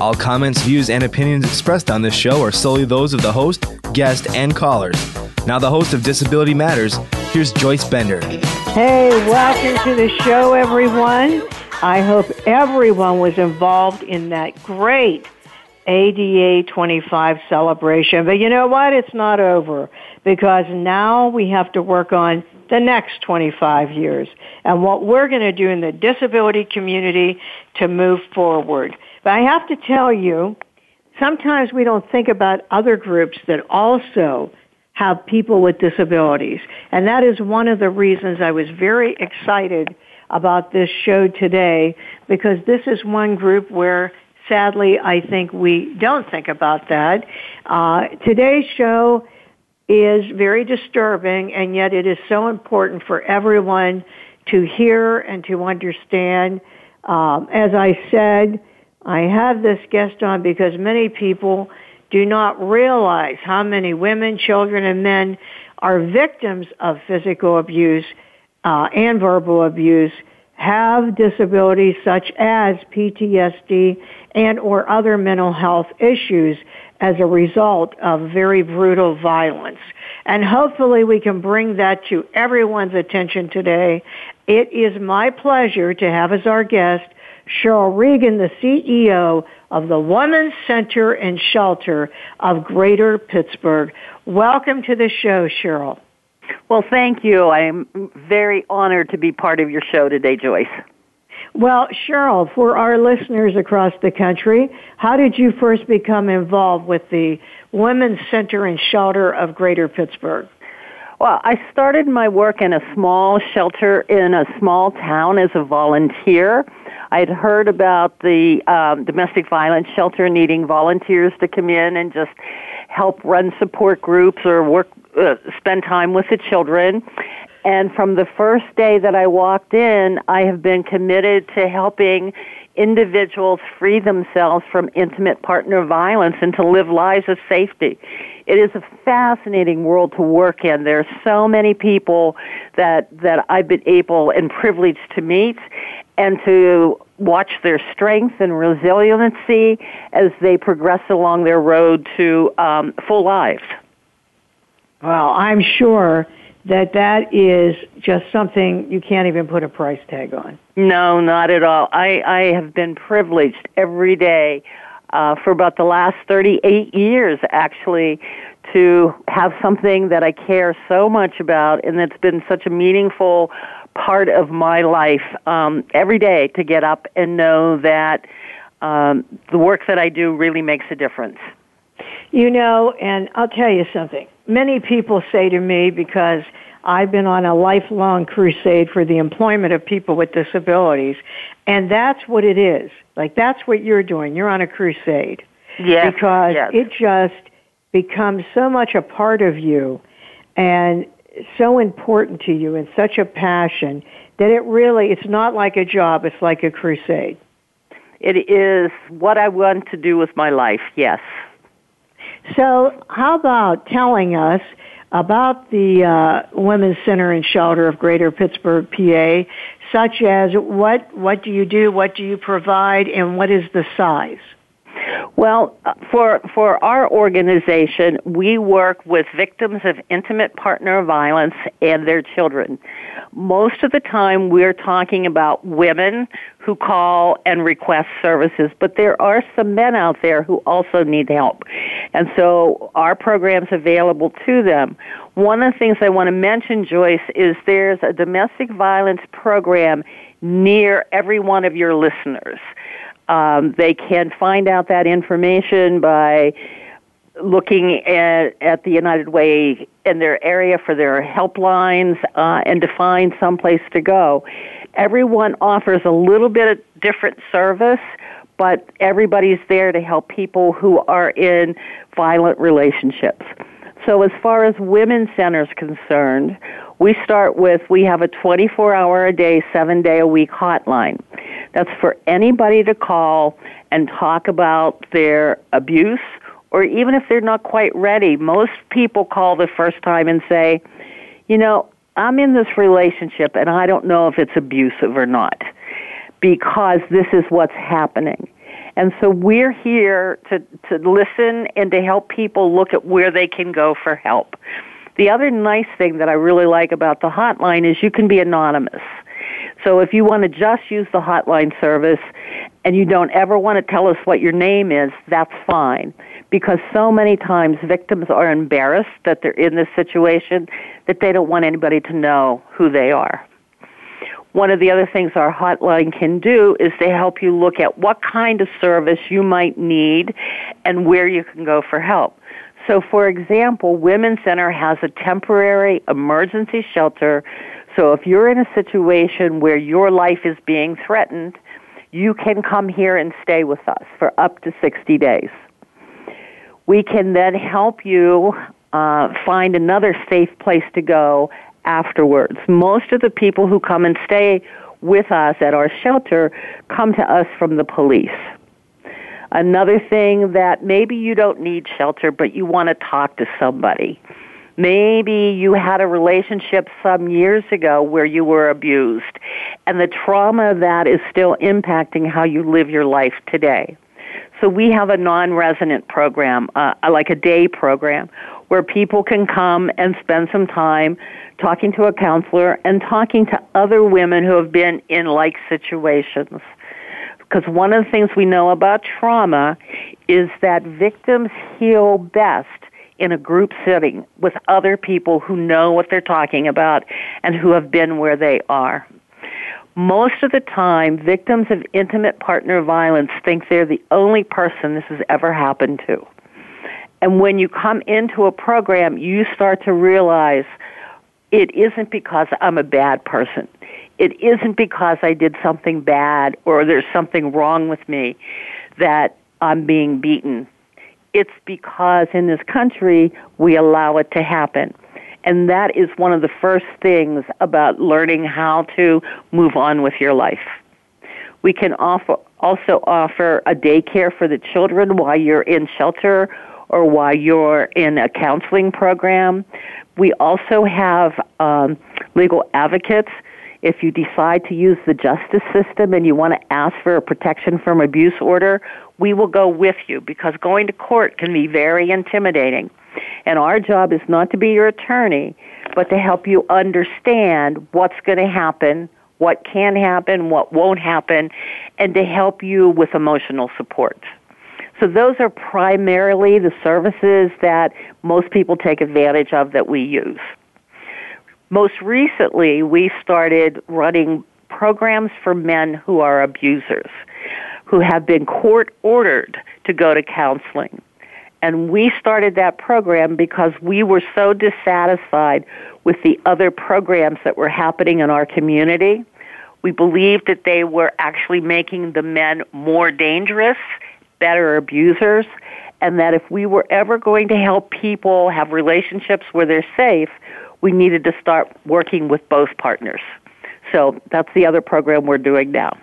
All comments, views, and opinions expressed on this show are solely those of the host, guest, and callers. Now, the host of Disability Matters, here's Joyce Bender. Hey, welcome to the show, everyone. I hope everyone was involved in that great ADA 25 celebration. But you know what? It's not over because now we have to work on the next 25 years and what we're going to do in the disability community to move forward. But I have to tell you, sometimes we don't think about other groups that also have people with disabilities. And that is one of the reasons I was very excited about this show today because this is one group where sadly I think we don't think about that. Uh, today's show is very disturbing and yet it is so important for everyone to hear and to understand. Um, as I said, I have this guest on because many people do not realize how many women, children, and men are victims of physical abuse uh, and verbal abuse, have disabilities such as PTSD and or other mental health issues as a result of very brutal violence. And hopefully we can bring that to everyone's attention today. It is my pleasure to have as our guest Shirl Regan, the CEO of the Women's Center and Shelter of Greater Pittsburgh. Welcome to the show, Shirl. Well, thank you. I am very honored to be part of your show today, Joyce. Well, Shirl, for our listeners across the country, how did you first become involved with the Women's Center and Shelter of Greater Pittsburgh? Well, I started my work in a small shelter in a small town as a volunteer. I had heard about the um, domestic violence shelter needing volunteers to come in and just help run support groups or work, uh, spend time with the children. And from the first day that I walked in, I have been committed to helping individuals free themselves from intimate partner violence and to live lives of safety. It is a fascinating world to work in. There are so many people that, that I've been able and privileged to meet and to watch their strength and resiliency as they progress along their road to um, full lives. Well, I'm sure that that is just something you can't even put a price tag on. No, not at all. I, I have been privileged every day uh, for about the last 38 years, actually, to have something that I care so much about and that's been such a meaningful part of my life um, every day to get up and know that um, the work that I do really makes a difference. You know, and I'll tell you something. Many people say to me because I've been on a lifelong crusade for the employment of people with disabilities, and that's what it is. Like that's what you're doing. You're on a crusade. Yes. Because yes. it just becomes so much a part of you and so important to you and such a passion that it really it's not like a job, it's like a crusade. It is what I want to do with my life, yes. So, how about telling us about the uh, Women's Center and Shelter of Greater Pittsburgh, PA, such as what what do you do, what do you provide, and what is the size? Well, for for our organization, we work with victims of intimate partner violence and their children. Most of the time, we're talking about women who call and request services, but there are some men out there who also need help. And so our program's available to them. One of the things I want to mention, Joyce, is there's a domestic violence program near every one of your listeners. Um, they can find out that information by looking at, at the United Way in their area for their helplines uh, and to find some place to go. Everyone offers a little bit of different service, but everybody's there to help people who are in violent relationships. So as far as women's centers concerned, we start with we have a 24 hour a day, 7 day a week hotline. That's for anybody to call and talk about their abuse or even if they're not quite ready. Most people call the first time and say, "You know, I'm in this relationship and I don't know if it's abusive or not because this is what's happening." And so we're here to, to listen and to help people look at where they can go for help. The other nice thing that I really like about the hotline is you can be anonymous. So if you want to just use the hotline service and you don't ever want to tell us what your name is, that's fine. Because so many times victims are embarrassed that they're in this situation that they don't want anybody to know who they are. One of the other things our hotline can do is to help you look at what kind of service you might need and where you can go for help. So for example, Women's Center has a temporary emergency shelter. So if you're in a situation where your life is being threatened, you can come here and stay with us for up to 60 days. We can then help you uh, find another safe place to go afterwards. Most of the people who come and stay with us at our shelter come to us from the police. Another thing that maybe you don't need shelter, but you want to talk to somebody. Maybe you had a relationship some years ago where you were abused, and the trauma of that is still impacting how you live your life today. So we have a non-resident program, uh, like a day program, where people can come and spend some time talking to a counselor and talking to other women who have been in like situations. Because one of the things we know about trauma is that victims heal best in a group setting with other people who know what they're talking about and who have been where they are. Most of the time, victims of intimate partner violence think they're the only person this has ever happened to. And when you come into a program, you start to realize it isn't because I'm a bad person. It isn't because I did something bad or there's something wrong with me that I'm being beaten. It's because in this country we allow it to happen. And that is one of the first things about learning how to move on with your life. We can offer, also offer a daycare for the children while you're in shelter or while you're in a counseling program. We also have um, legal advocates. If you decide to use the justice system and you want to ask for a protection from abuse order, we will go with you because going to court can be very intimidating. And our job is not to be your attorney, but to help you understand what's going to happen, what can happen, what won't happen, and to help you with emotional support. So those are primarily the services that most people take advantage of that we use. Most recently, we started running programs for men who are abusers, who have been court ordered to go to counseling. And we started that program because we were so dissatisfied with the other programs that were happening in our community. We believed that they were actually making the men more dangerous better abusers, and that if we were ever going to help people have relationships where they're safe, we needed to start working with both partners. So that's the other program we're doing now.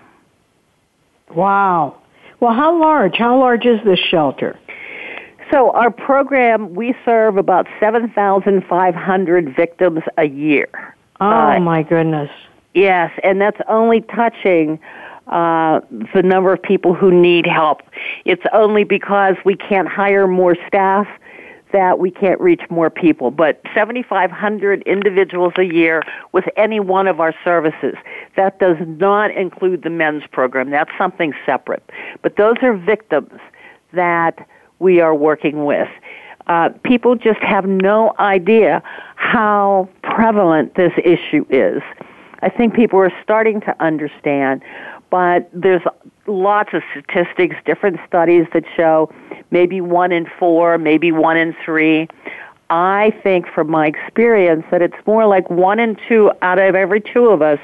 Wow. Well, how large? How large is this shelter? So our program, we serve about 7,500 victims a year. Oh uh, my goodness. Yes, and that's only touching uh, the number of people who need help. It's only because we can't hire more staff that we can't reach more people. But 7,500 individuals a year with any one of our services. That does not include the men's program. That's something separate. But those are victims that we are working with. Uh, people just have no idea how prevalent this issue is. I think people are starting to understand but there's lots of statistics, different studies that show maybe one in four, maybe one in three. I think from my experience that it's more like one in two out of every two of us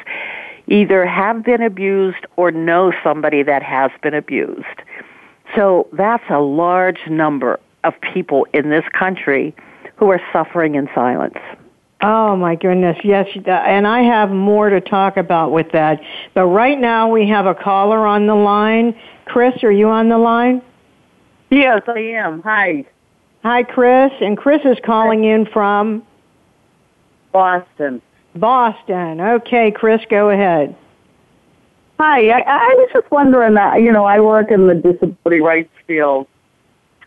either have been abused or know somebody that has been abused. So that's a large number of people in this country who are suffering in silence. Oh my goodness, yes, and I have more to talk about with that. But right now we have a caller on the line. Chris, are you on the line? Yes, I am. Hi. Hi, Chris. And Chris is calling in from Boston. Boston. Okay, Chris, go ahead. Hi. I, I was just wondering. Uh, you know, I work in the disability rights field.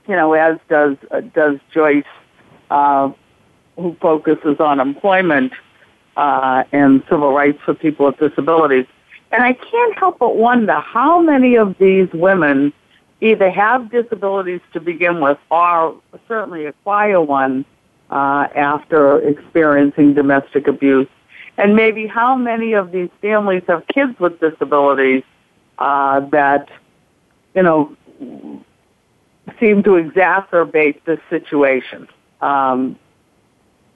You know, as does uh, does Joyce. Uh, who focuses on employment uh, and civil rights for people with disabilities. And I can't help but wonder how many of these women either have disabilities to begin with or certainly acquire one uh, after experiencing domestic abuse. And maybe how many of these families have kids with disabilities uh, that, you know, seem to exacerbate this situation. Um,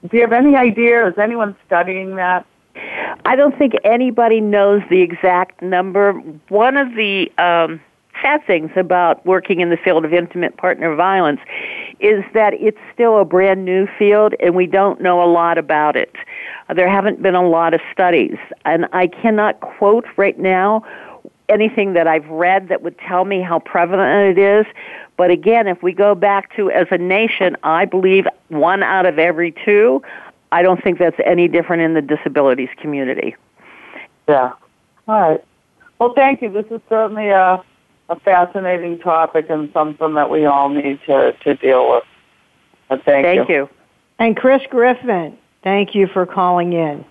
do you have any idea? Is anyone studying that? I don't think anybody knows the exact number. One of the um, sad things about working in the field of intimate partner violence is that it's still a brand new field and we don't know a lot about it. Uh, there haven't been a lot of studies, and I cannot quote right now anything that I've read that would tell me how prevalent it is. But again, if we go back to as a nation, I believe one out of every two, I don't think that's any different in the disabilities community. Yeah. All right. Well, thank you. This is certainly a, a fascinating topic and something that we all need to, to deal with. But thank, thank you. you. And Chris Griffin, thank you for calling in.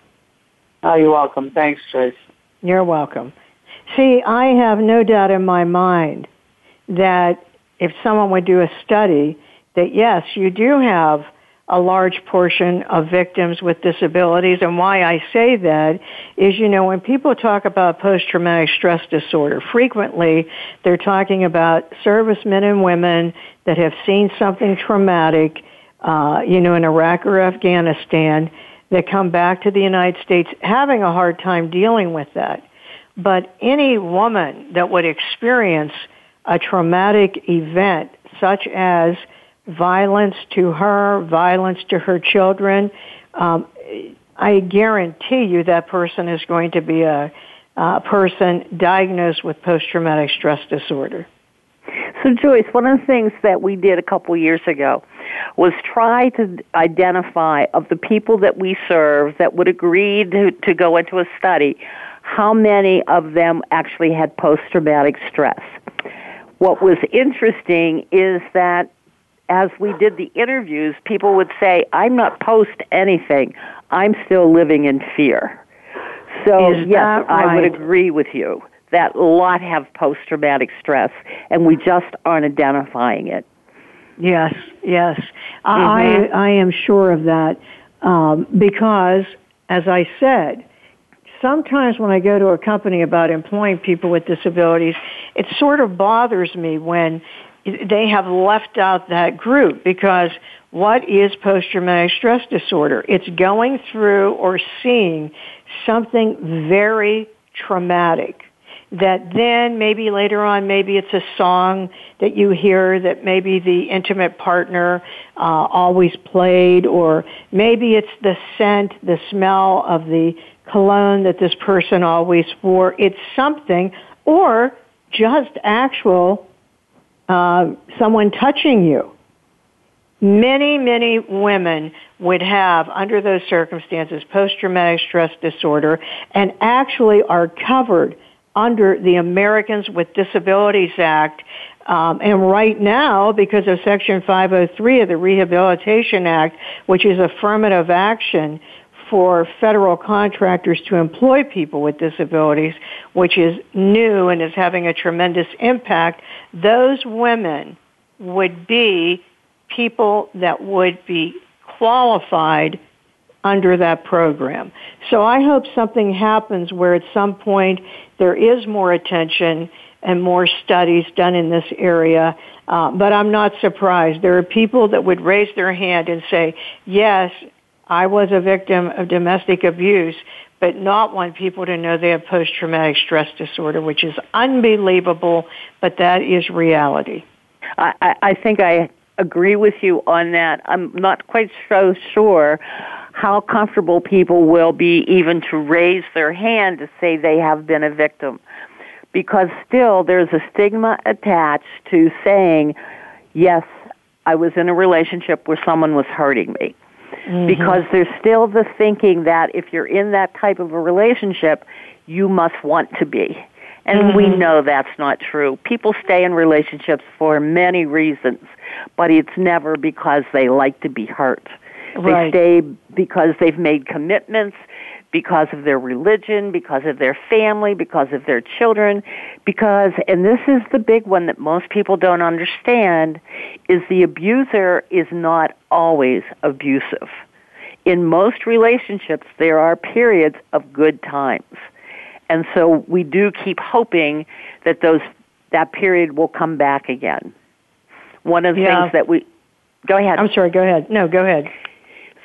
Oh, you're welcome. Thanks, Trace. You're welcome. See, I have no doubt in my mind that if someone would do a study, that yes, you do have a large portion of victims with disabilities. And why I say that is, you know, when people talk about post-traumatic stress disorder, frequently they're talking about servicemen and women that have seen something traumatic, uh, you know, in Iraq or Afghanistan that come back to the United States having a hard time dealing with that. But any woman that would experience a traumatic event such as violence to her, violence to her children, um, I guarantee you that person is going to be a, a person diagnosed with post-traumatic stress disorder. So, Joyce, one of the things that we did a couple years ago was try to identify of the people that we serve that would agree to, to go into a study how many of them actually had post traumatic stress. What was interesting is that as we did the interviews, people would say, I'm not post anything. I'm still living in fear. So, is yes, right? I would agree with you that a lot have post traumatic stress, and we just aren't identifying it. Yes, yes. Mm-hmm. I, I am sure of that um, because, as I said, sometimes when I go to a company about employing people with disabilities, it sort of bothers me when they have left out that group because what is post-traumatic stress disorder? It's going through or seeing something very traumatic that then maybe later on maybe it's a song that you hear that maybe the intimate partner uh, always played or maybe it's the scent the smell of the cologne that this person always wore. It's something, or just actual uh, someone touching you. Many, many women would have, under those circumstances, post-traumatic stress disorder and actually are covered under the Americans with Disabilities Act. Um, and right now, because of Section 503 of the Rehabilitation Act, which is affirmative action, for federal contractors to employ people with disabilities, which is new and is having a tremendous impact, those women would be people that would be qualified under that program. So I hope something happens where at some point there is more attention and more studies done in this area. Uh, but I'm not surprised. There are people that would raise their hand and say, yes, I was a victim of domestic abuse, but not want people to know they have post-traumatic stress disorder, which is unbelievable, but that is reality. I, I think I agree with you on that. I'm not quite so sure how comfortable people will be even to raise their hand to say they have been a victim. Because still there's a stigma attached to saying, yes, I was in a relationship where someone was hurting me. Mm-hmm. Because there's still the thinking that if you're in that type of a relationship, you must want to be. And mm-hmm. we know that's not true. People stay in relationships for many reasons, but it's never because they like to be hurt. Right. They stay because they've made commitments, because of their religion, because of their family, because of their children, because, and this is the big one that most people don't understand, is the abuser is not always abusive. In most relationships, there are periods of good times. And so we do keep hoping that those, that period will come back again. One of the yeah. things that we, go ahead. I'm sorry, go ahead. No, go ahead.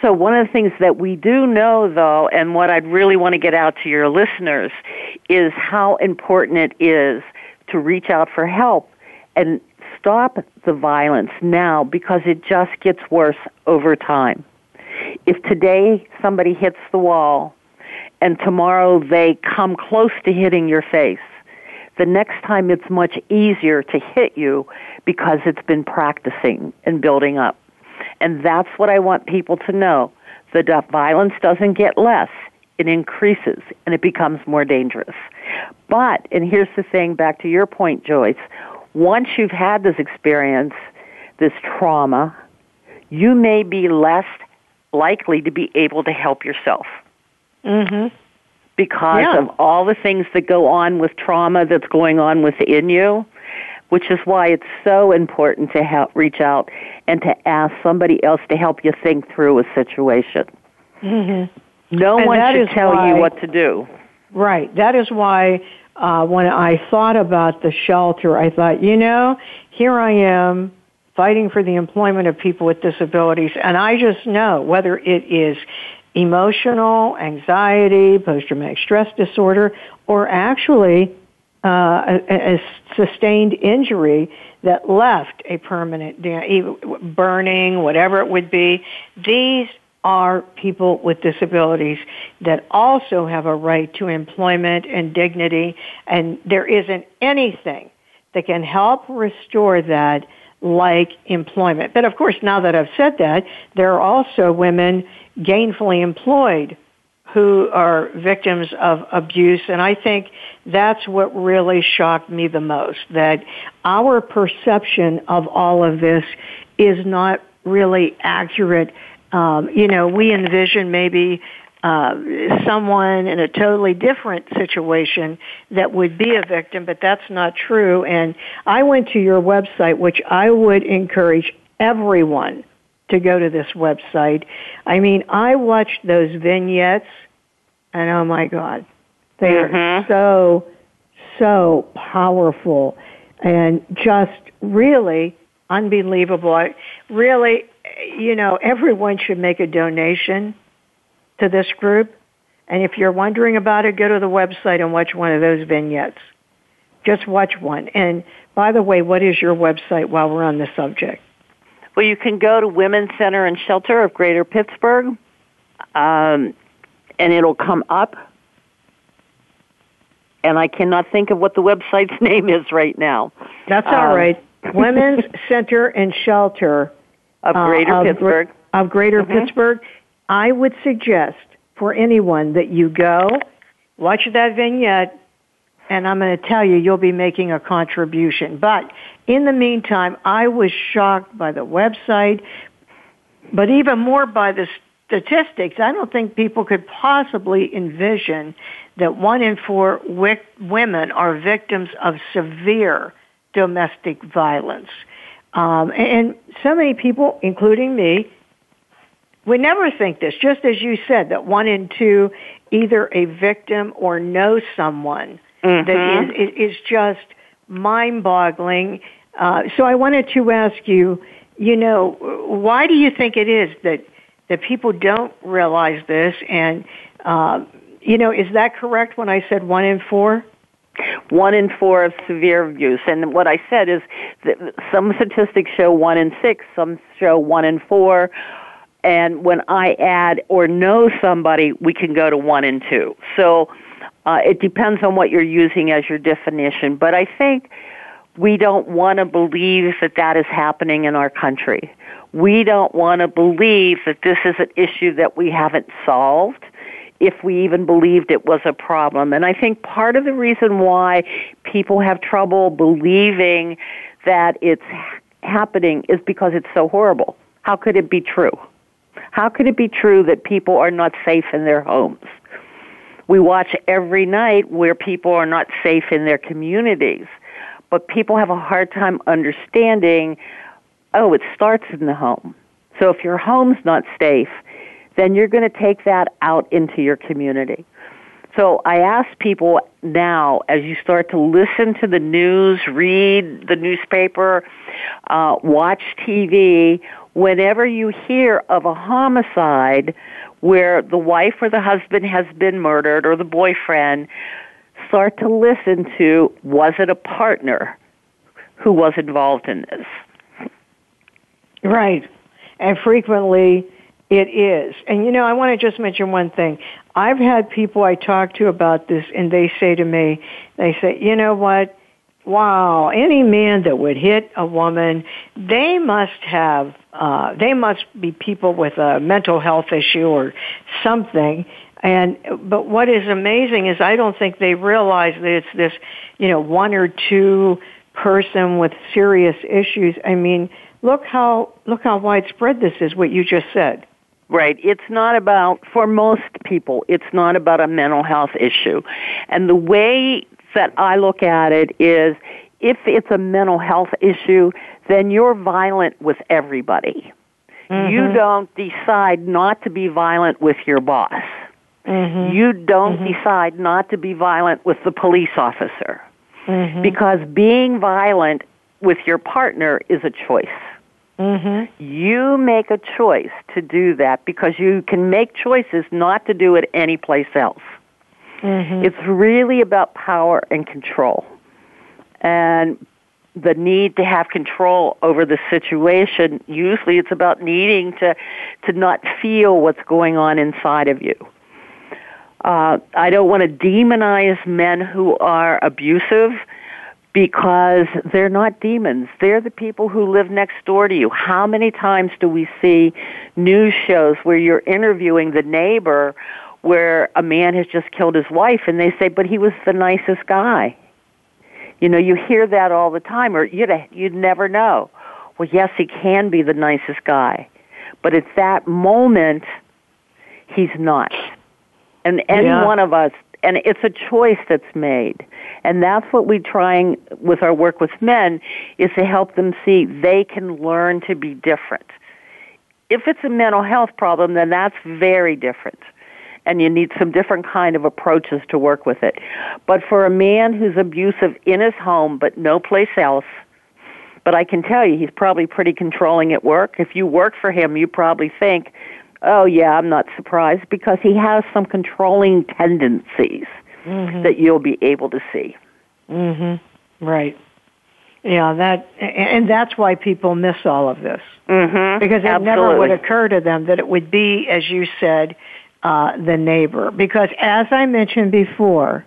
So one of the things that we do know though, and what I'd really want to get out to your listeners, is how important it is to reach out for help and stop the violence now because it just gets worse over time. If today somebody hits the wall and tomorrow they come close to hitting your face, the next time it's much easier to hit you because it's been practicing and building up. And that's what I want people to know. The violence doesn't get less. It increases and it becomes more dangerous. But, and here's the thing back to your point, Joyce, once you've had this experience, this trauma, you may be less likely to be able to help yourself. Mm-hmm. Because yeah. of all the things that go on with trauma that's going on within you, which is why it's so important to help reach out and to ask somebody else to help you think through a situation. Mm-hmm. No and one should tell why, you what to do. Right. That is why uh, when I thought about the shelter, I thought, you know, here I am fighting for the employment of people with disabilities, and I just know whether it is emotional, anxiety, post-traumatic stress disorder, or actually uh, a, a, sustained injury that left a permanent burning, whatever it would be. These are people with disabilities that also have a right to employment and dignity, and there isn't anything that can help restore that like employment. But of course, now that I've said that, there are also women gainfully employed who are victims of abuse. And I think that's what really shocked me the most, that our perception of all of this is not really accurate. Um, you know, we envision maybe uh, someone in a totally different situation that would be a victim, but that's not true. And I went to your website, which I would encourage everyone to go to this website. I mean, I watched those vignettes and oh my God, they mm-hmm. are so, so powerful and just really unbelievable. I, really, you know, everyone should make a donation to this group. And if you're wondering about it, go to the website and watch one of those vignettes. Just watch one. And by the way, what is your website while we're on the subject? Well, you can go to Women's Center and Shelter of Greater Pittsburgh. Um, and it'll come up. And I cannot think of what the website's name is right now. That's all um, right. Women's Center and Shelter of uh, Greater uh, of, Pittsburgh. Of Greater mm-hmm. Pittsburgh. I would suggest for anyone that you go, watch that vignette, and I'm going to tell you, you'll be making a contribution. But in the meantime, I was shocked by the website, but even more by the statistics, I don't think people could possibly envision that one in four women are victims of severe domestic violence. Um, and so many people, including me, would never think this, just as you said, that one in two either a victim or know someone mm-hmm. that is, is just mind-boggling. Uh, so I wanted to ask you, you know, why do you think it is that that people don't realize this? And uh, you know, is that correct when I said one in four? One in four of severe abuse. And what I said is that some statistics show one in six, some show one in four. And when I add or know somebody, we can go to one in two. So uh, it depends on what you're using as your definition. But I think we don't want to believe that that is happening in our country. We don't want to believe that this is an issue that we haven't solved if we even believed it was a problem. And I think part of the reason why people have trouble believing that it's happening is because it's so horrible. How could it be true? How could it be true that people are not safe in their homes? We watch every night where people are not safe in their communities, but people have a hard time understanding, oh, it starts in the home. So if your home's not safe, then you're going to take that out into your community. So I ask people now, as you start to listen to the news, read the newspaper, uh, watch TV, whenever you hear of a homicide where the wife or the husband has been murdered or the boyfriend, start to listen to was it a partner who was involved in this? Right. And frequently it is. And you know, I want to just mention one thing. I've had people I talk to about this and they say to me, they say, you know what? Wow, any man that would hit a woman, they must have, uh, they must be people with a mental health issue or something. And, but what is amazing is I don't think they realize that it's this, you know, one or two person with serious issues. I mean, look how, look how widespread this is, what you just said. Right. It's not about, for most people, it's not about a mental health issue. And the way that I look at it is if it's a mental health issue, then you're violent with everybody. Mm-hmm. You don't decide not to be violent with your boss. Mm-hmm. You don't mm-hmm. decide not to be violent with the police officer. Mm-hmm. Because being violent with your partner is a choice. Mm-hmm. You make a choice to do that because you can make choices not to do it anyplace else. Mm-hmm. It's really about power and control. And the need to have control over the situation, usually it's about needing to, to not feel what's going on inside of you. Uh, I don't want to demonize men who are abusive because they're not demons. They're the people who live next door to you. How many times do we see news shows where you're interviewing the neighbor where a man has just killed his wife and they say, but he was the nicest guy? You know, you hear that all the time or you'd, you'd never know. Well, yes, he can be the nicest guy. But at that moment, he's not. And any yeah. one of us and it's a choice that's made. And that's what we're trying with our work with men is to help them see they can learn to be different. If it's a mental health problem, then that's very different. And you need some different kind of approaches to work with it. But for a man who's abusive in his home but no place else, but I can tell you he's probably pretty controlling at work. If you work for him, you probably think Oh yeah, I'm not surprised because he has some controlling tendencies mm-hmm. that you'll be able to see. Mhm. Right. Yeah, that and that's why people miss all of this. Mm-hmm. Because it Absolutely. never would occur to them that it would be as you said uh the neighbor because as I mentioned before,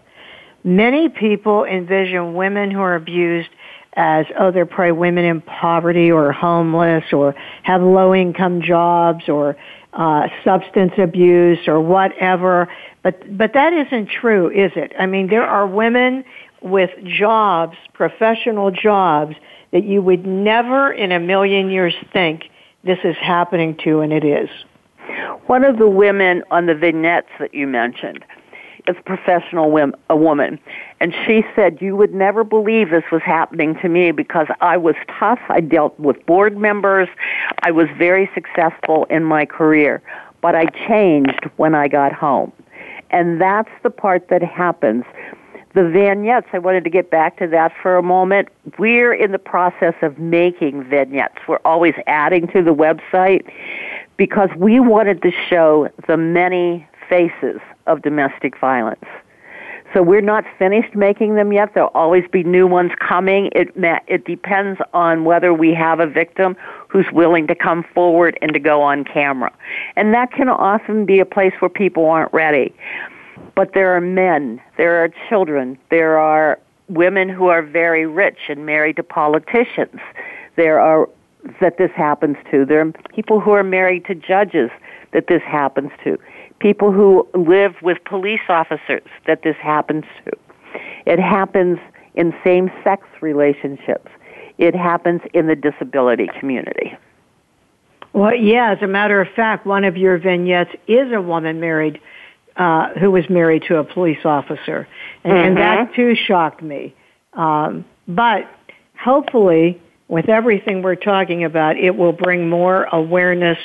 many people envision women who are abused as oh they're probably women in poverty or homeless or have low income jobs or uh, substance abuse or whatever. But but that isn't true, is it? I mean, there are women with jobs, professional jobs, that you would never in a million years think this is happening to, and it is. One of the women on the vignettes that you mentioned is a professional a woman, and she said, You would never believe this was happening to me because I was tough. I dealt with board members. I was very successful in my career. But I changed when I got home. And that's the part that happens. The vignettes, I wanted to get back to that for a moment. We're in the process of making vignettes. We're always adding to the website because we wanted to show the many faces of domestic violence. So we're not finished making them yet. There'll always be new ones coming. It it depends on whether we have a victim who's willing to come forward and to go on camera. And that can often be a place where people aren't ready. But there are men, there are children, there are women who are very rich and married to politicians. There are that this happens to. There are people who are married to judges that this happens to people who live with police officers that this happens to. It happens in same sex relationships. It happens in the disability community. Well, yeah, as a matter of fact, one of your vignettes is a woman married uh, who was married to a police officer. And, mm-hmm. and that mm-hmm. too shocked me. Um, but hopefully, with everything we're talking about, it will bring more awareness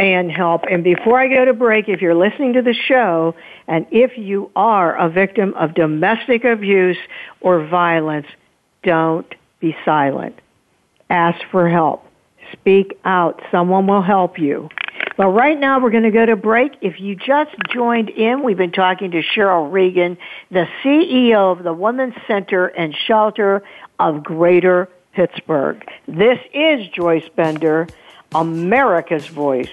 and help. And before I go to break, if you're listening to the show and if you are a victim of domestic abuse or violence, don't be silent. Ask for help. Speak out. Someone will help you. But right now we're going to go to break. If you just joined in, we've been talking to Shirl Regan, the CEO of the Women's Center and Shelter of Greater Pittsburgh. This is Joyce Bender, America's Voice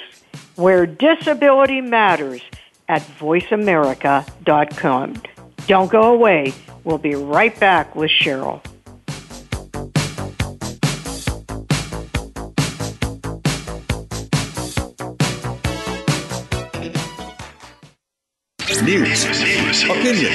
where disability matters at voiceamerica.com. Don't go away. We'll be right back with Shirl. News, opinion,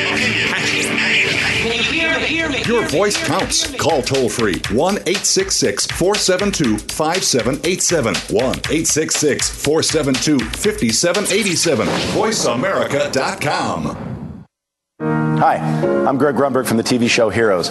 your voice counts. Call toll free 1 866 472 5787. 1 866 472 5787. VoiceAmerica.com. Hi, I'm Greg Grunberg from the TV show Heroes.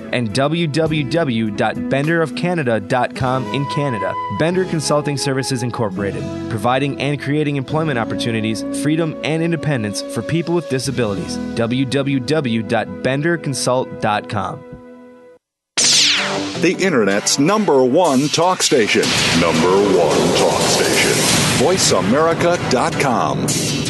and www.benderofcanada.com in Canada. Bender Consulting Services Incorporated, providing and creating employment opportunities, freedom, and independence for people with disabilities. www.benderconsult.com. The Internet's number one talk station. Number one talk station. VoiceAmerica.com.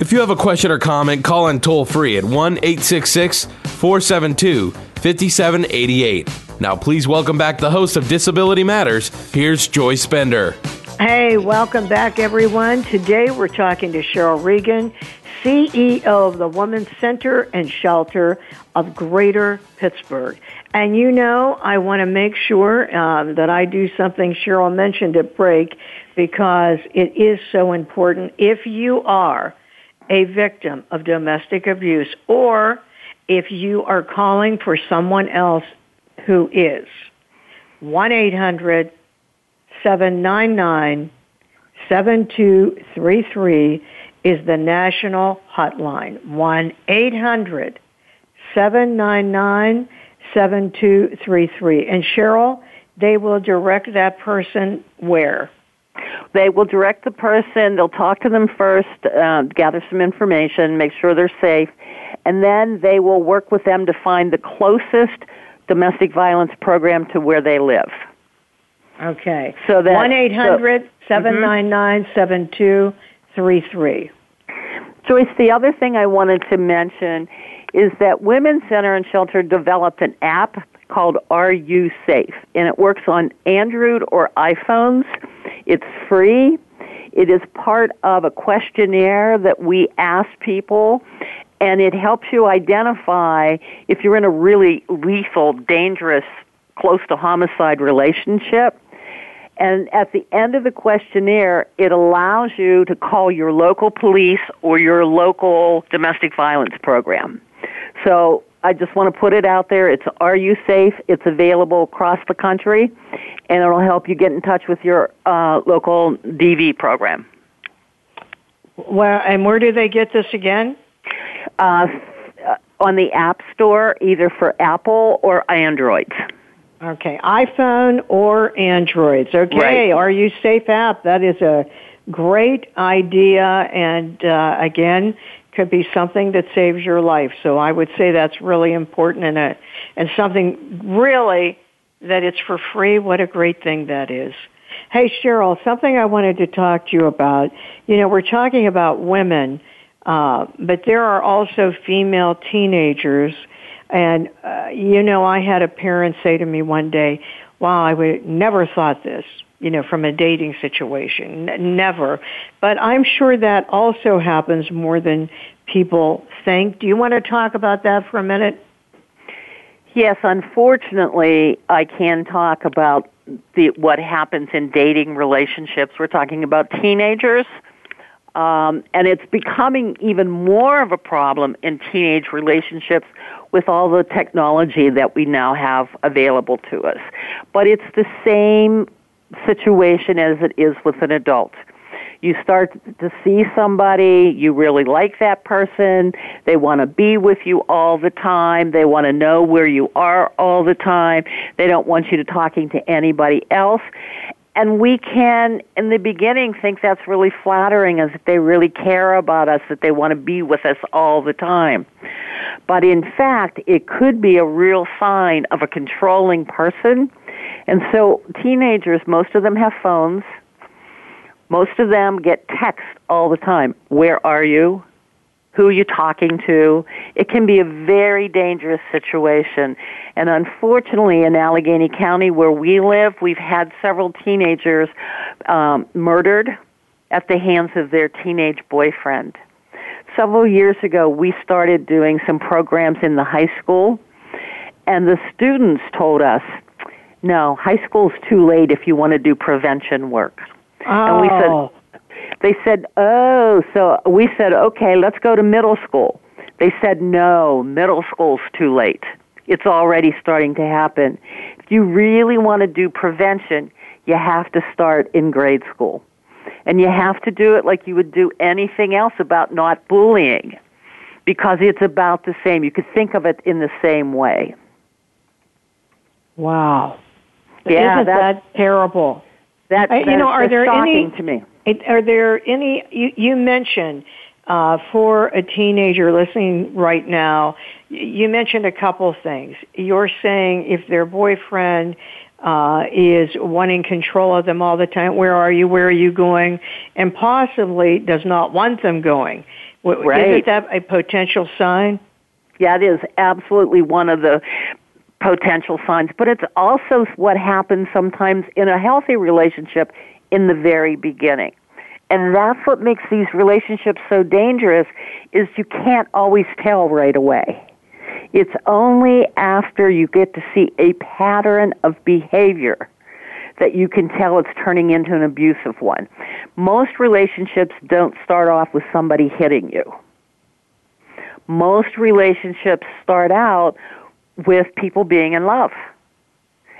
If you have a question or comment, call in toll free at 1 866 472 5788. Now, please welcome back the host of Disability Matters. Here's Joyce Bender. Hey, welcome back, everyone. Today we're talking to Shirl Regan, CEO of the Women's Center and Shelter of Greater Pittsburgh. And you know, I want to make sure um, that I do something Shirl mentioned at break because it is so important. If you are a victim of domestic abuse or if you are calling for someone else who is. 1-800-799-7233 is the national hotline. 1-800-799-7233. And Shirl, they will direct that person where? They will direct the person, they'll talk to them first, uh, gather some information, make sure they're safe, and then they will work with them to find the closest domestic violence program to where they live. Okay. So that one eight hundred seven nine nine seven two three three. Joyce, the other thing I wanted to mention is that Women's Center and Shelter developed an app called Are You Safe? And it works on Android or iPhones. It's free. It is part of a questionnaire that we ask people, and it helps you identify if you're in a really lethal, dangerous, close to homicide relationship. And at the end of the questionnaire, it allows you to call your local police or your local domestic violence program. So I just want to put it out there. It's Are You Safe? It's available across the country, and it'll help you get in touch with your uh, local DV program. Well, and where do they get this again? Uh, on the App Store, either for Apple or Androids. Okay, iPhone or Androids. Okay, Right. Are You Safe app? That is a great idea, and uh, again, could be something that saves your life. So I would say that's really important, and a, and something really that it's for free. What a great thing that is. Hey Shirl, something I wanted to talk to you about. You know, we're talking about women, uh, but there are also female teenagers. And, uh, you know, I had a parent say to me one day, wow, I would never thought this, you know, from a dating situation. Never. But I'm sure that also happens more than people think. Do you want to talk about that for a minute? Yes, unfortunately, I can talk about the, what happens in dating relationships. We're talking about teenagers. Um, and it's becoming even more of a problem in teenage relationships with all the technology that we now have available to us. But it's the same situation as it is with an adult. You start to see somebody, you really like that person, they want to be with you all the time, they want to know where you are all the time, they don't want you to talking to anybody else. And we can, in the beginning, think that's really flattering as if they really care about us, that they want to be with us all the time. But in fact, it could be a real sign of a controlling person. And so teenagers, most of them have phones. Most of them get text all the time. Where are you? Who are you talking to? It can be a very dangerous situation. And unfortunately, in Allegheny County, where we live, we've had several teenagers um, murdered at the hands of their teenage boyfriend. Several years ago, we started doing some programs in the high school, and the students told us, no, high school's too late if you want to do prevention work. And we Oh. said, they said, oh, so we said, okay, let's go to middle school. They said, no, middle school's too late. It's already starting to happen. If you really want to do prevention, you have to start in grade school. And you have to do it like you would do anything else about not bullying. Because it's about the same. You could think of it in the same way. Wow. Yeah, Isn't that- that terrible? That, Uh, you know, are there any- to me. Are there any, you, you mentioned uh, for a teenager listening right now, you mentioned a couple things. You're saying if their boyfriend uh, is wanting control of them all the time, where are you, where are you going, and possibly does not want them going. Right. Isn't that a potential sign? Yeah, it is absolutely one of the potential signs, but it's also what happens sometimes in a healthy relationship in the very beginning. And that's what makes these relationships so dangerous is you can't always tell right away. It's only after you get to see a pattern of behavior that you can tell it's turning into an abusive one. Most relationships don't start off with somebody hitting you most relationships start out with people being in love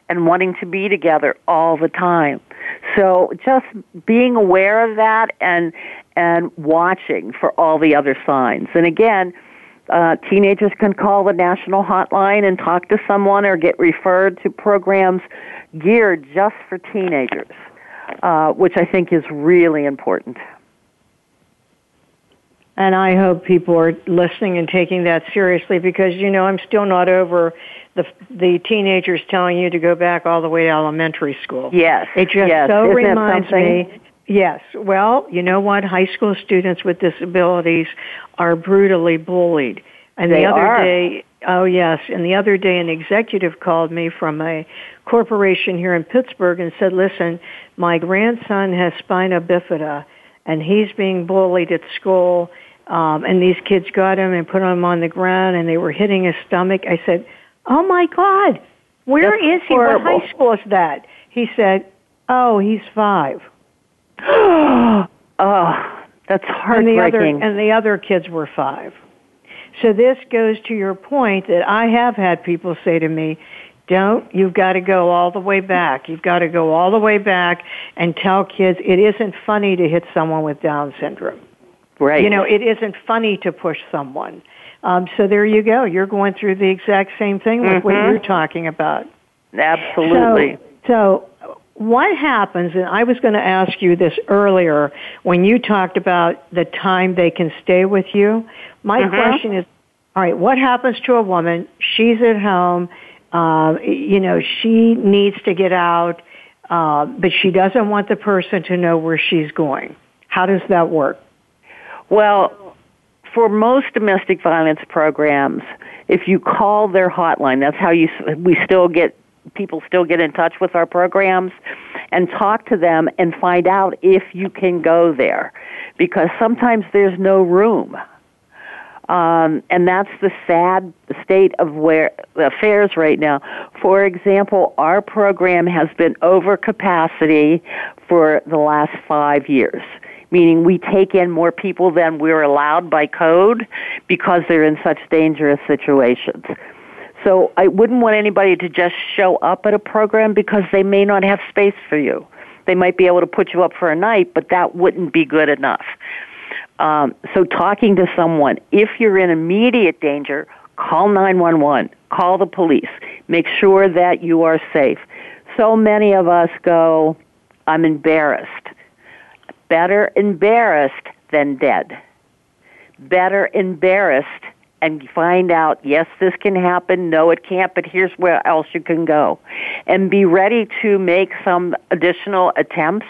and wanting to be together all the time. So just being aware of that and and watching for all the other signs. And again, uh, teenagers can call the national hotline and talk to someone or get referred to programs geared just for teenagers. uh, which I think is really important. And I hope people are listening and taking that seriously because, you know, I'm still not over the the teenagers telling you to go back all the way to elementary school. Yes. It just yes. so Isn't reminds me. Yes. Well, you know what? High school students with disabilities are brutally bullied. And they the other are. day, oh yes, and the other day an executive called me from a corporation here in Pittsburgh and said, listen, my grandson has spina bifida and he's being bullied at school. Um, and these kids got him and put him on the ground and they were hitting his stomach. I said, oh my God, where That's is he? horrible. What high school is that? He said, oh, he's five. oh, that's And the other, heartbreaking. and the other kids were five. So this goes to your point that I have had people say to me, don't, you've got to go all the way back. You've got to go all the way back and tell kids it isn't funny to hit someone with Down syndrome. Right. You know, it isn't funny to push someone. Um, so there you go. You're going through the exact same thing with what Mhm. you're talking about. Absolutely. So, so what happens, and I was going to ask you this earlier when you talked about the time they can stay with you. My Mhm. question is, all right, what happens to a woman? She's at home, um, you know, she needs to get out, uh, but she doesn't want the person to know where she's going. How does that work? Well, for most domestic violence programs, if you call their hotline, that's how you we still get people still get in touch with our programs and talk to them and find out if you can go there because sometimes there's no room. Um, and that's the sad state of where affairs right now. For example, our program has been over capacity for the last five years, meaning we take in more people than we're allowed by code because they're in such dangerous situations. So I wouldn't want anybody to just show up at a program because they may not have space for you. They might be able to put you up for a night, but that wouldn't be good enough. Um, so talking to someone, if you're in immediate danger, call 911, call the police, make sure that you are safe. So many of us go, I'm embarrassed. Better embarrassed than dead. Better embarrassed and find out, yes, this can happen, no, it can't, but here's where else you can go. And be ready to make some additional attempts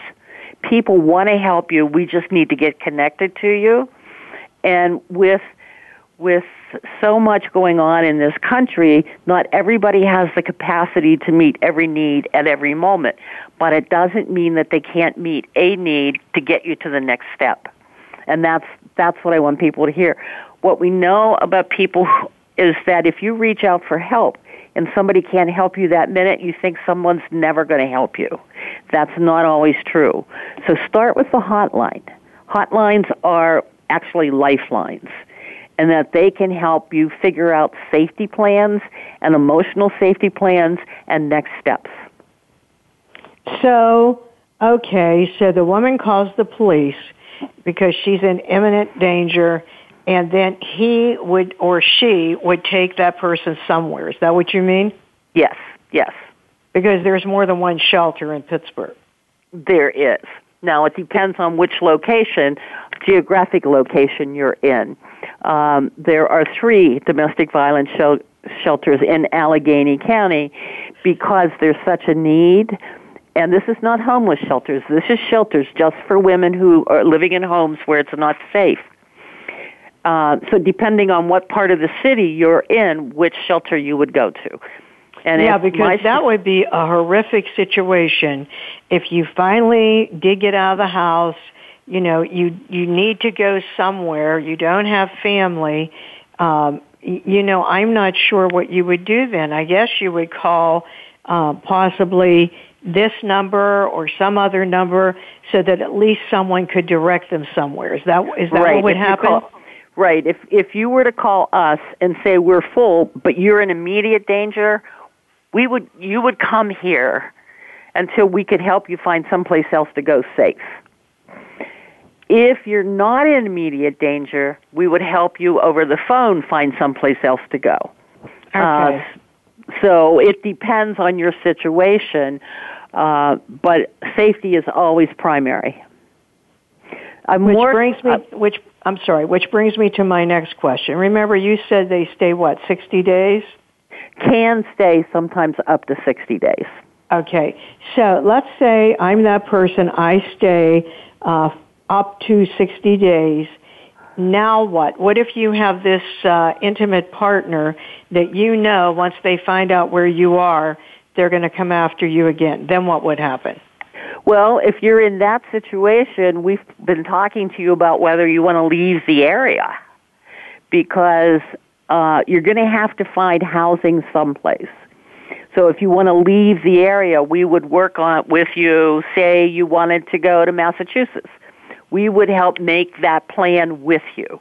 people want to help you. We just need to get connected to you. And with with so much going on in this country, not everybody has the capacity to meet every need at every moment. But it doesn't mean that they can't meet a need to get you to the next step. And that's that's what I want people to hear. What we know about people is that if you reach out for help, and somebody can't help you that minute, you think someone's never going to help you. That's not always true. So start with the hotline. Hotlines are actually lifelines, and that they can help you figure out safety plans and emotional safety plans and next steps. So, okay, so the woman calls the police because she's in imminent danger and then he would or she would take that person somewhere. Is that what you mean? Yes, yes. Because there's more than one shelter in Pittsburgh. There is. Now, it depends on which location, geographic location you're in. Um, there are three domestic violence shel- shelters in Allegheny County because there's such a need. And this is not homeless shelters. This is shelters just for women who are living in homes where it's not safe. Uh, so depending on what part of the city you're in, which shelter you would go to. And yeah, because that would be a horrific situation if you finally did get out of the house. You know, you you need to go somewhere. You don't have family. Um, you know, I'm not sure what you would do then. I guess you would call uh, possibly this number or some other number so that at least someone could direct them somewhere. Is that is that right, what would if happen? call- right. If if you were to call us and say we're full, but you're in immediate danger, we would you would come here until we could help you find someplace else to go safe. If you're not in immediate danger, we would help you over the phone find someplace else to go. Okay. Uh, so it depends on your situation. Uh, but safety is always primary. I'm which more, brings me, uh, which I'm sorry, which brings me to my next question. Remember, you said they stay what, 60 days? Can stay sometimes up to 60 days. Okay, so let's say I'm that person. I stay uh, up to 60 days. Now what? What if you have this uh, intimate partner that you know once they find out where you are, they're going to come after you again? Then what would happen? Well, if you're in that situation, we've been talking to you about whether you want to leave the area because uh, you're going to have to find housing someplace. So if you want to leave the area, we would work on it with you. Say you wanted to go to Massachusetts, we would help make that plan with you.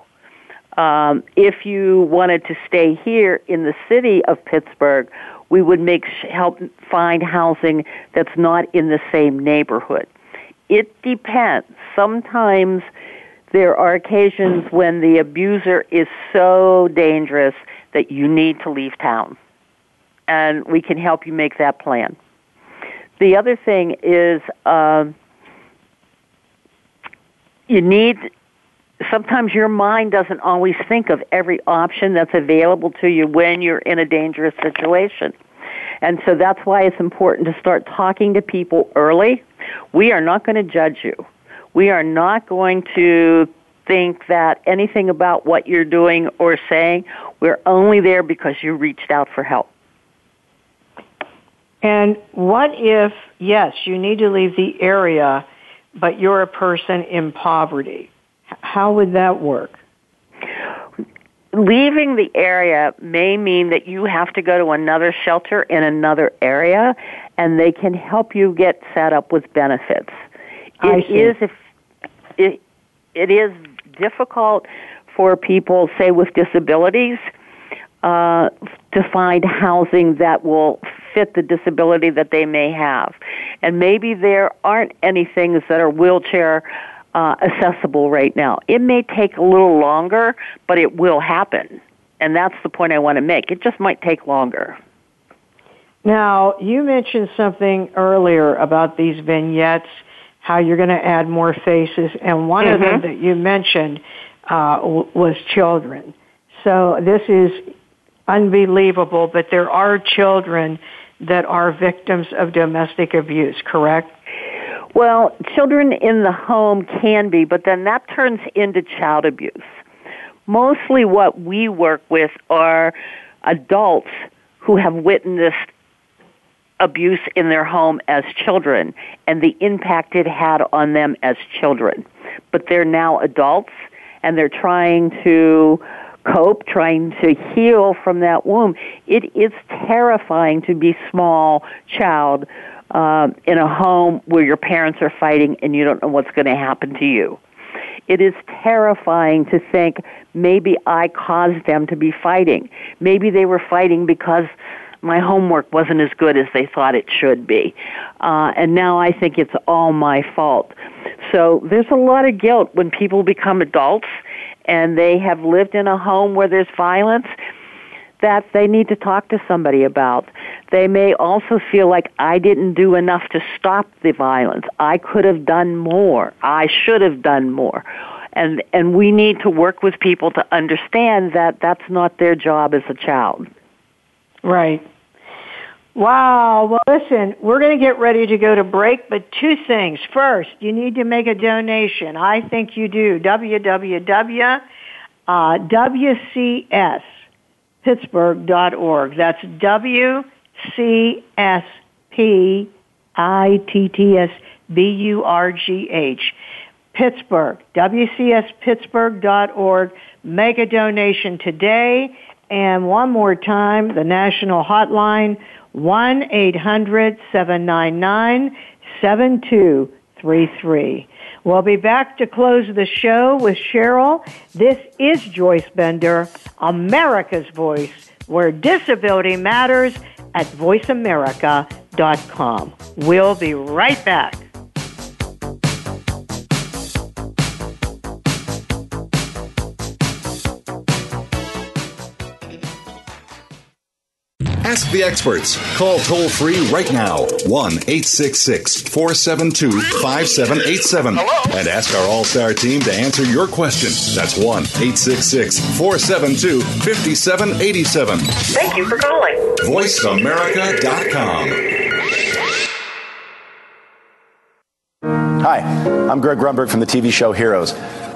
Um, if you wanted to stay here in the city of Pittsburgh, we would make help find housing that's not in the same neighborhood. It depends. Sometimes there are occasions when the abuser is so dangerous that you need to leave town. And we can help you make that plan. The other thing is uh, you need sometimes your mind doesn't always think of every option that's available to you when you're in a dangerous situation. And so that's why it's important to start talking to people early. We are not going to judge you. We are not going to think that anything about what you're doing or saying, we're only there because you reached out for help. And what if, yes, you need to leave the area, but you're a person in poverty? How would that work? Leaving the area may mean that you have to go to another shelter in another area, and they can help you get set up with benefits. It is if it it is difficult for people, say with disabilities, uh, to find housing that will fit the disability that they may have, and maybe there aren't any things that are wheelchair uh, accessible right now. It may take a little longer, but it will happen. And that's the point I want to make. It just might take longer. Now, you mentioned something earlier about these vignettes, how you're going to add more faces, and one mm-hmm. of them mm-hmm. that you mentioned uh, was children. So this is unbelievable, but there are children that are victims of domestic abuse, correct? Well, children in the home can be, but then that turns into child abuse. Mostly what we work with are adults who have witnessed abuse in their home as children and the impact it had on them as children. But they're now adults and they're trying to cope, trying to heal from that wound. It is terrifying to be small child uh, in a home where your parents are fighting and you don't know what's going to happen to you. It is terrifying to think maybe I caused them to be fighting. Maybe they were fighting because my homework wasn't as good as they thought it should be. Uh, and now I think it's all my fault. So there's a lot of guilt when people become adults and they have lived in a home where there's violence that they need to talk to somebody about. They may also feel like I didn't do enough to stop the violence. I could have done more. I should have done more. And and we need to work with people to understand that that's not their job as a child. Right. Wow. Well, listen, we're going to get ready to go to break, but two things. First, you need to make a donation. I think you do. www. Uh, WCS pittsburgh.org. That's W C S P I T T S B U R G H. Pittsburgh, WCSPittsburgh.org. Make a donation today. And one more time, the national hotline, 1-800-799-7233. We'll be back to close the show with Shirl. This is Joyce Bender, America's Voice, where disability matters at voiceamerica.com. We'll be right back. Ask the experts. Call toll free right now 1 866 472 5787 and ask our All Star team to answer your question. That's 1 866 472 5787. Thank you for calling. VoiceAmerica.com. Hi, I'm Greg Grunberg from the TV show Heroes.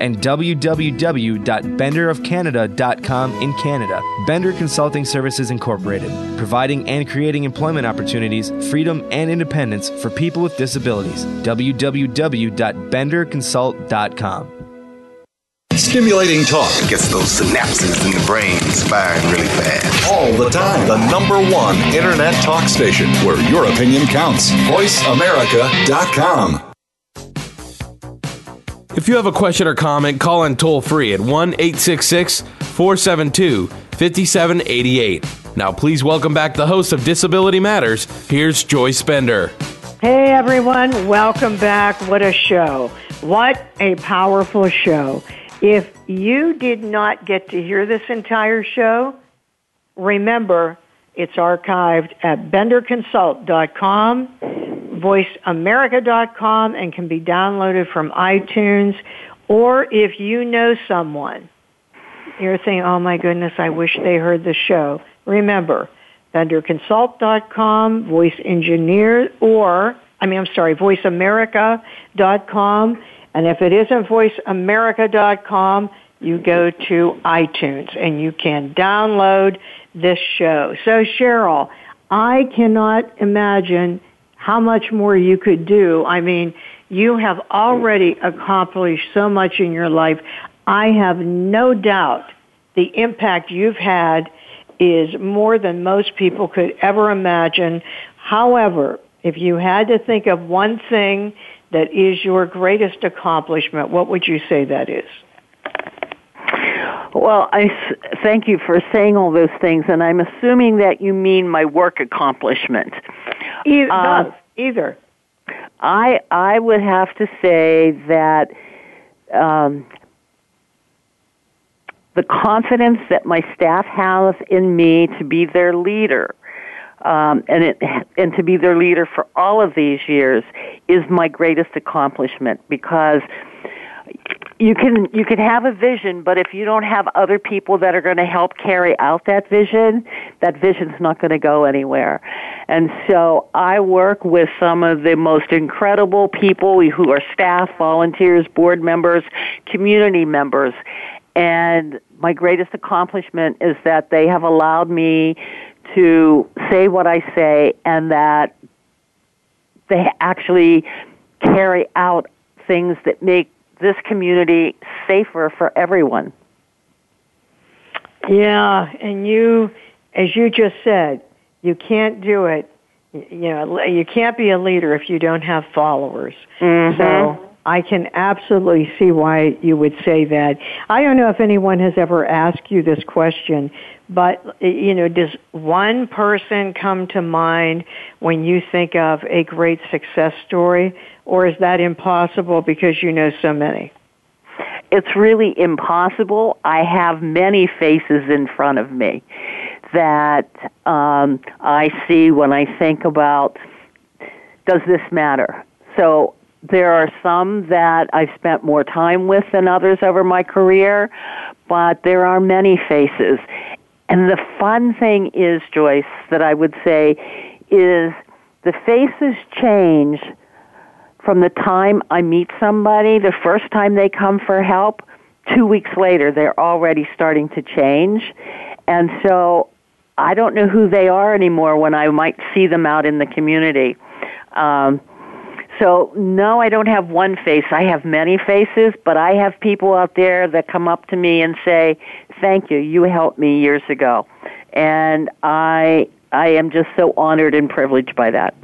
and www.benderofcanada.com in Canada. Bender Consulting Services Incorporated, providing and creating employment opportunities, freedom, and independence for people with disabilities. www.benderconsult.com. Stimulating talk It gets those synapses in the brain firing really fast. all the time. The number one internet talk station where your opinion counts. VoiceAmerica.com. If you have a question or comment, call in toll free at 1 866 472 5788. Now, please welcome back the host of Disability Matters. Here's Joy Bender. Hey everyone, welcome back. What a show. What a powerful show. If you did not get to hear this entire show, remember it's archived at benderconsult.com, voiceamerica.com, and can be downloaded from iTunes. Or if you know someone, you're thinking, oh my goodness, I wish they heard the show. Remember, benderconsult.com, voice engineer, or, I mean, I'm sorry, voiceamerica.com. And if it isn't voiceamerica.com, you go to iTunes and you can download this show. So Shirl, I cannot imagine how much more you could do. I mean, you have already accomplished so much in your life. I have no doubt the impact you've had is more than most people could ever imagine. However, if you had to think of one thing that is your greatest accomplishment, what would you say that is? Well, I thank you for saying all those things, and I'm assuming that you mean my work accomplishment. Either, both, either. I I would have to say that um, the confidence that my staff has in me to be their leader, um, and it, and to be their leader for all of these years is my greatest accomplishment because you can you can have a vision, but if you don't have other people that are going to help carry out that vision, that vision's not going to go anywhere. And so I work with some of the most incredible people who are staff, volunteers, board members, community members. And my greatest accomplishment is that they have allowed me to say what I say and that they actually carry out things that make this community safer for everyone. Yeah, and you, as you just said, you can't do it. You know, you can't be a leader if you don't have followers. Mm-hmm. So I can absolutely see why you would say that. I don't know if anyone has ever asked you this question, but you know, does one person come to mind when you think of a great success story, or is that impossible because you know so many? It's really impossible. I have many faces in front of me. that um, I see when I think about does this matter? So there are some that I've spent more time with than others over my career, but there are many faces. And the fun thing is, Joyce, that I would say is the faces change from the time I meet somebody, the first time they come for help, two weeks later, they're already starting to change. And so I don't know who they are anymore when I might see them out in the community. Um, so no, I don't have one face. I have many faces, but I have people out there that come up to me and say, "Thank you. You helped me years ago." And I I am just so honored and privileged by that.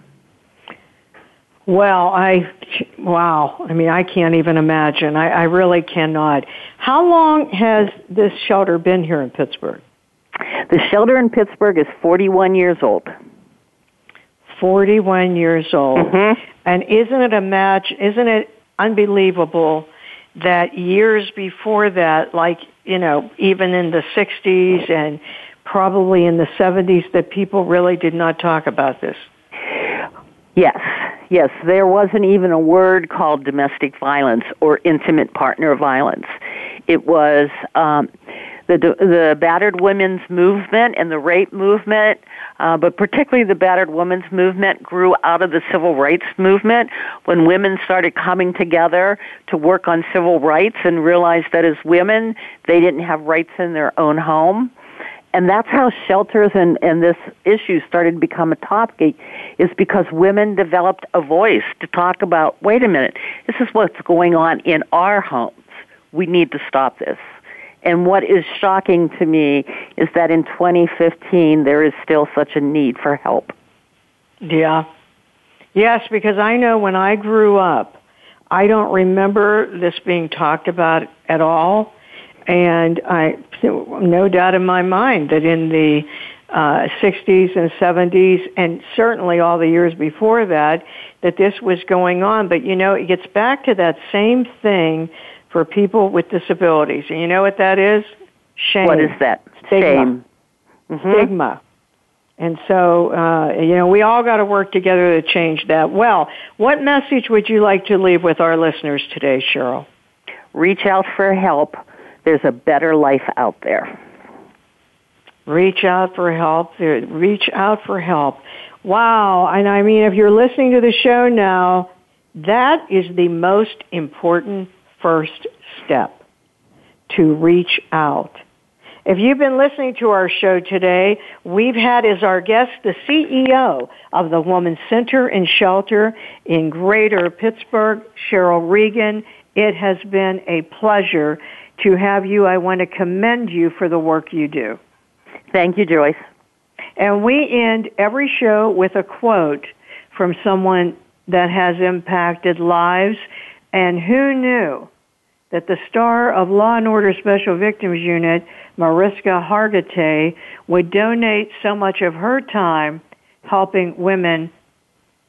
Well, I, wow. I mean, I can't even imagine. I, I really cannot. How long has this shelter been here in Pittsburgh? The shelter in Pittsburgh is 41 years old. 41 years old. Mm-hmm. And isn't it a match, isn't it unbelievable that years before that, like, you know, even in the 60s and probably in the 70s, that people really did not talk about this? Yes, yes. There wasn't even a word called domestic violence or intimate partner violence. It was um, the the battered women's movement and the rape movement, uh, but particularly the battered women's movement grew out of the civil rights movement when women started coming together to work on civil rights and realized that as women they didn't have rights in their own home. And that's how shelters and, and this issue started to become a topic is because women developed a voice to talk about wait a minute this is what's going on in our homes. We need to stop this and what is shocking to me is that in 2015 there is still such a need for help. Yeah. Yes because i know when i grew up i don't remember this being talked about at all. And I, no doubt in my mind that in the uh, 60s and 70s, and certainly all the years before that, that this was going on. But you know, it gets back to that same thing for people with disabilities. And you know what that is? Shame. What is that? Stigma. Shame. Mm-hmm. Stigma. And so, uh, you know, we all got to work together to change that. Well, what message would you like to leave with our listeners today, Shirl? Reach out for help there's a better life out there. Reach out for help. Reach out for help. Wow. And I mean, if you're listening to the show now, that is the most important first step to reach out. If you've been listening to our show today, we've had as our guest the CEO of the Women's Center and Shelter in Greater Pittsburgh, Shirl Regan. It has been a pleasure to have you. I want to commend you for the work you do. Thank you, Joyce. And we end every show with a quote from someone that has impacted lives. And who knew that the star of Law and Order Special Victims Unit, Mariska Hargitay, would donate so much of her time helping women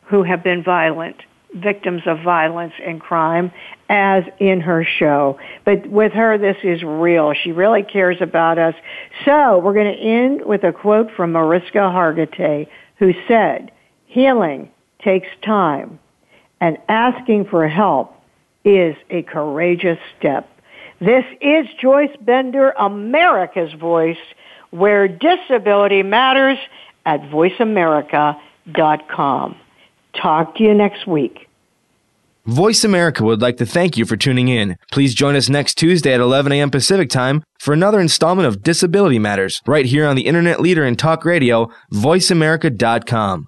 who have been violent victims of violence and crime as in her show. But with her, this is real. She really cares about us. So we're going to end with a quote from Mariska Hargitay, who said, healing takes time and asking for help is a courageous step. This is Joyce Bender, America's Voice, where disability matters at voiceamerica.com. Talk to you next week. Voice America would like to thank you for tuning in. Please join us next Tuesday at 11 a.m. Pacific Time for another installment of Disability Matters, right here on the internet leader in talk radio, voiceamerica.com.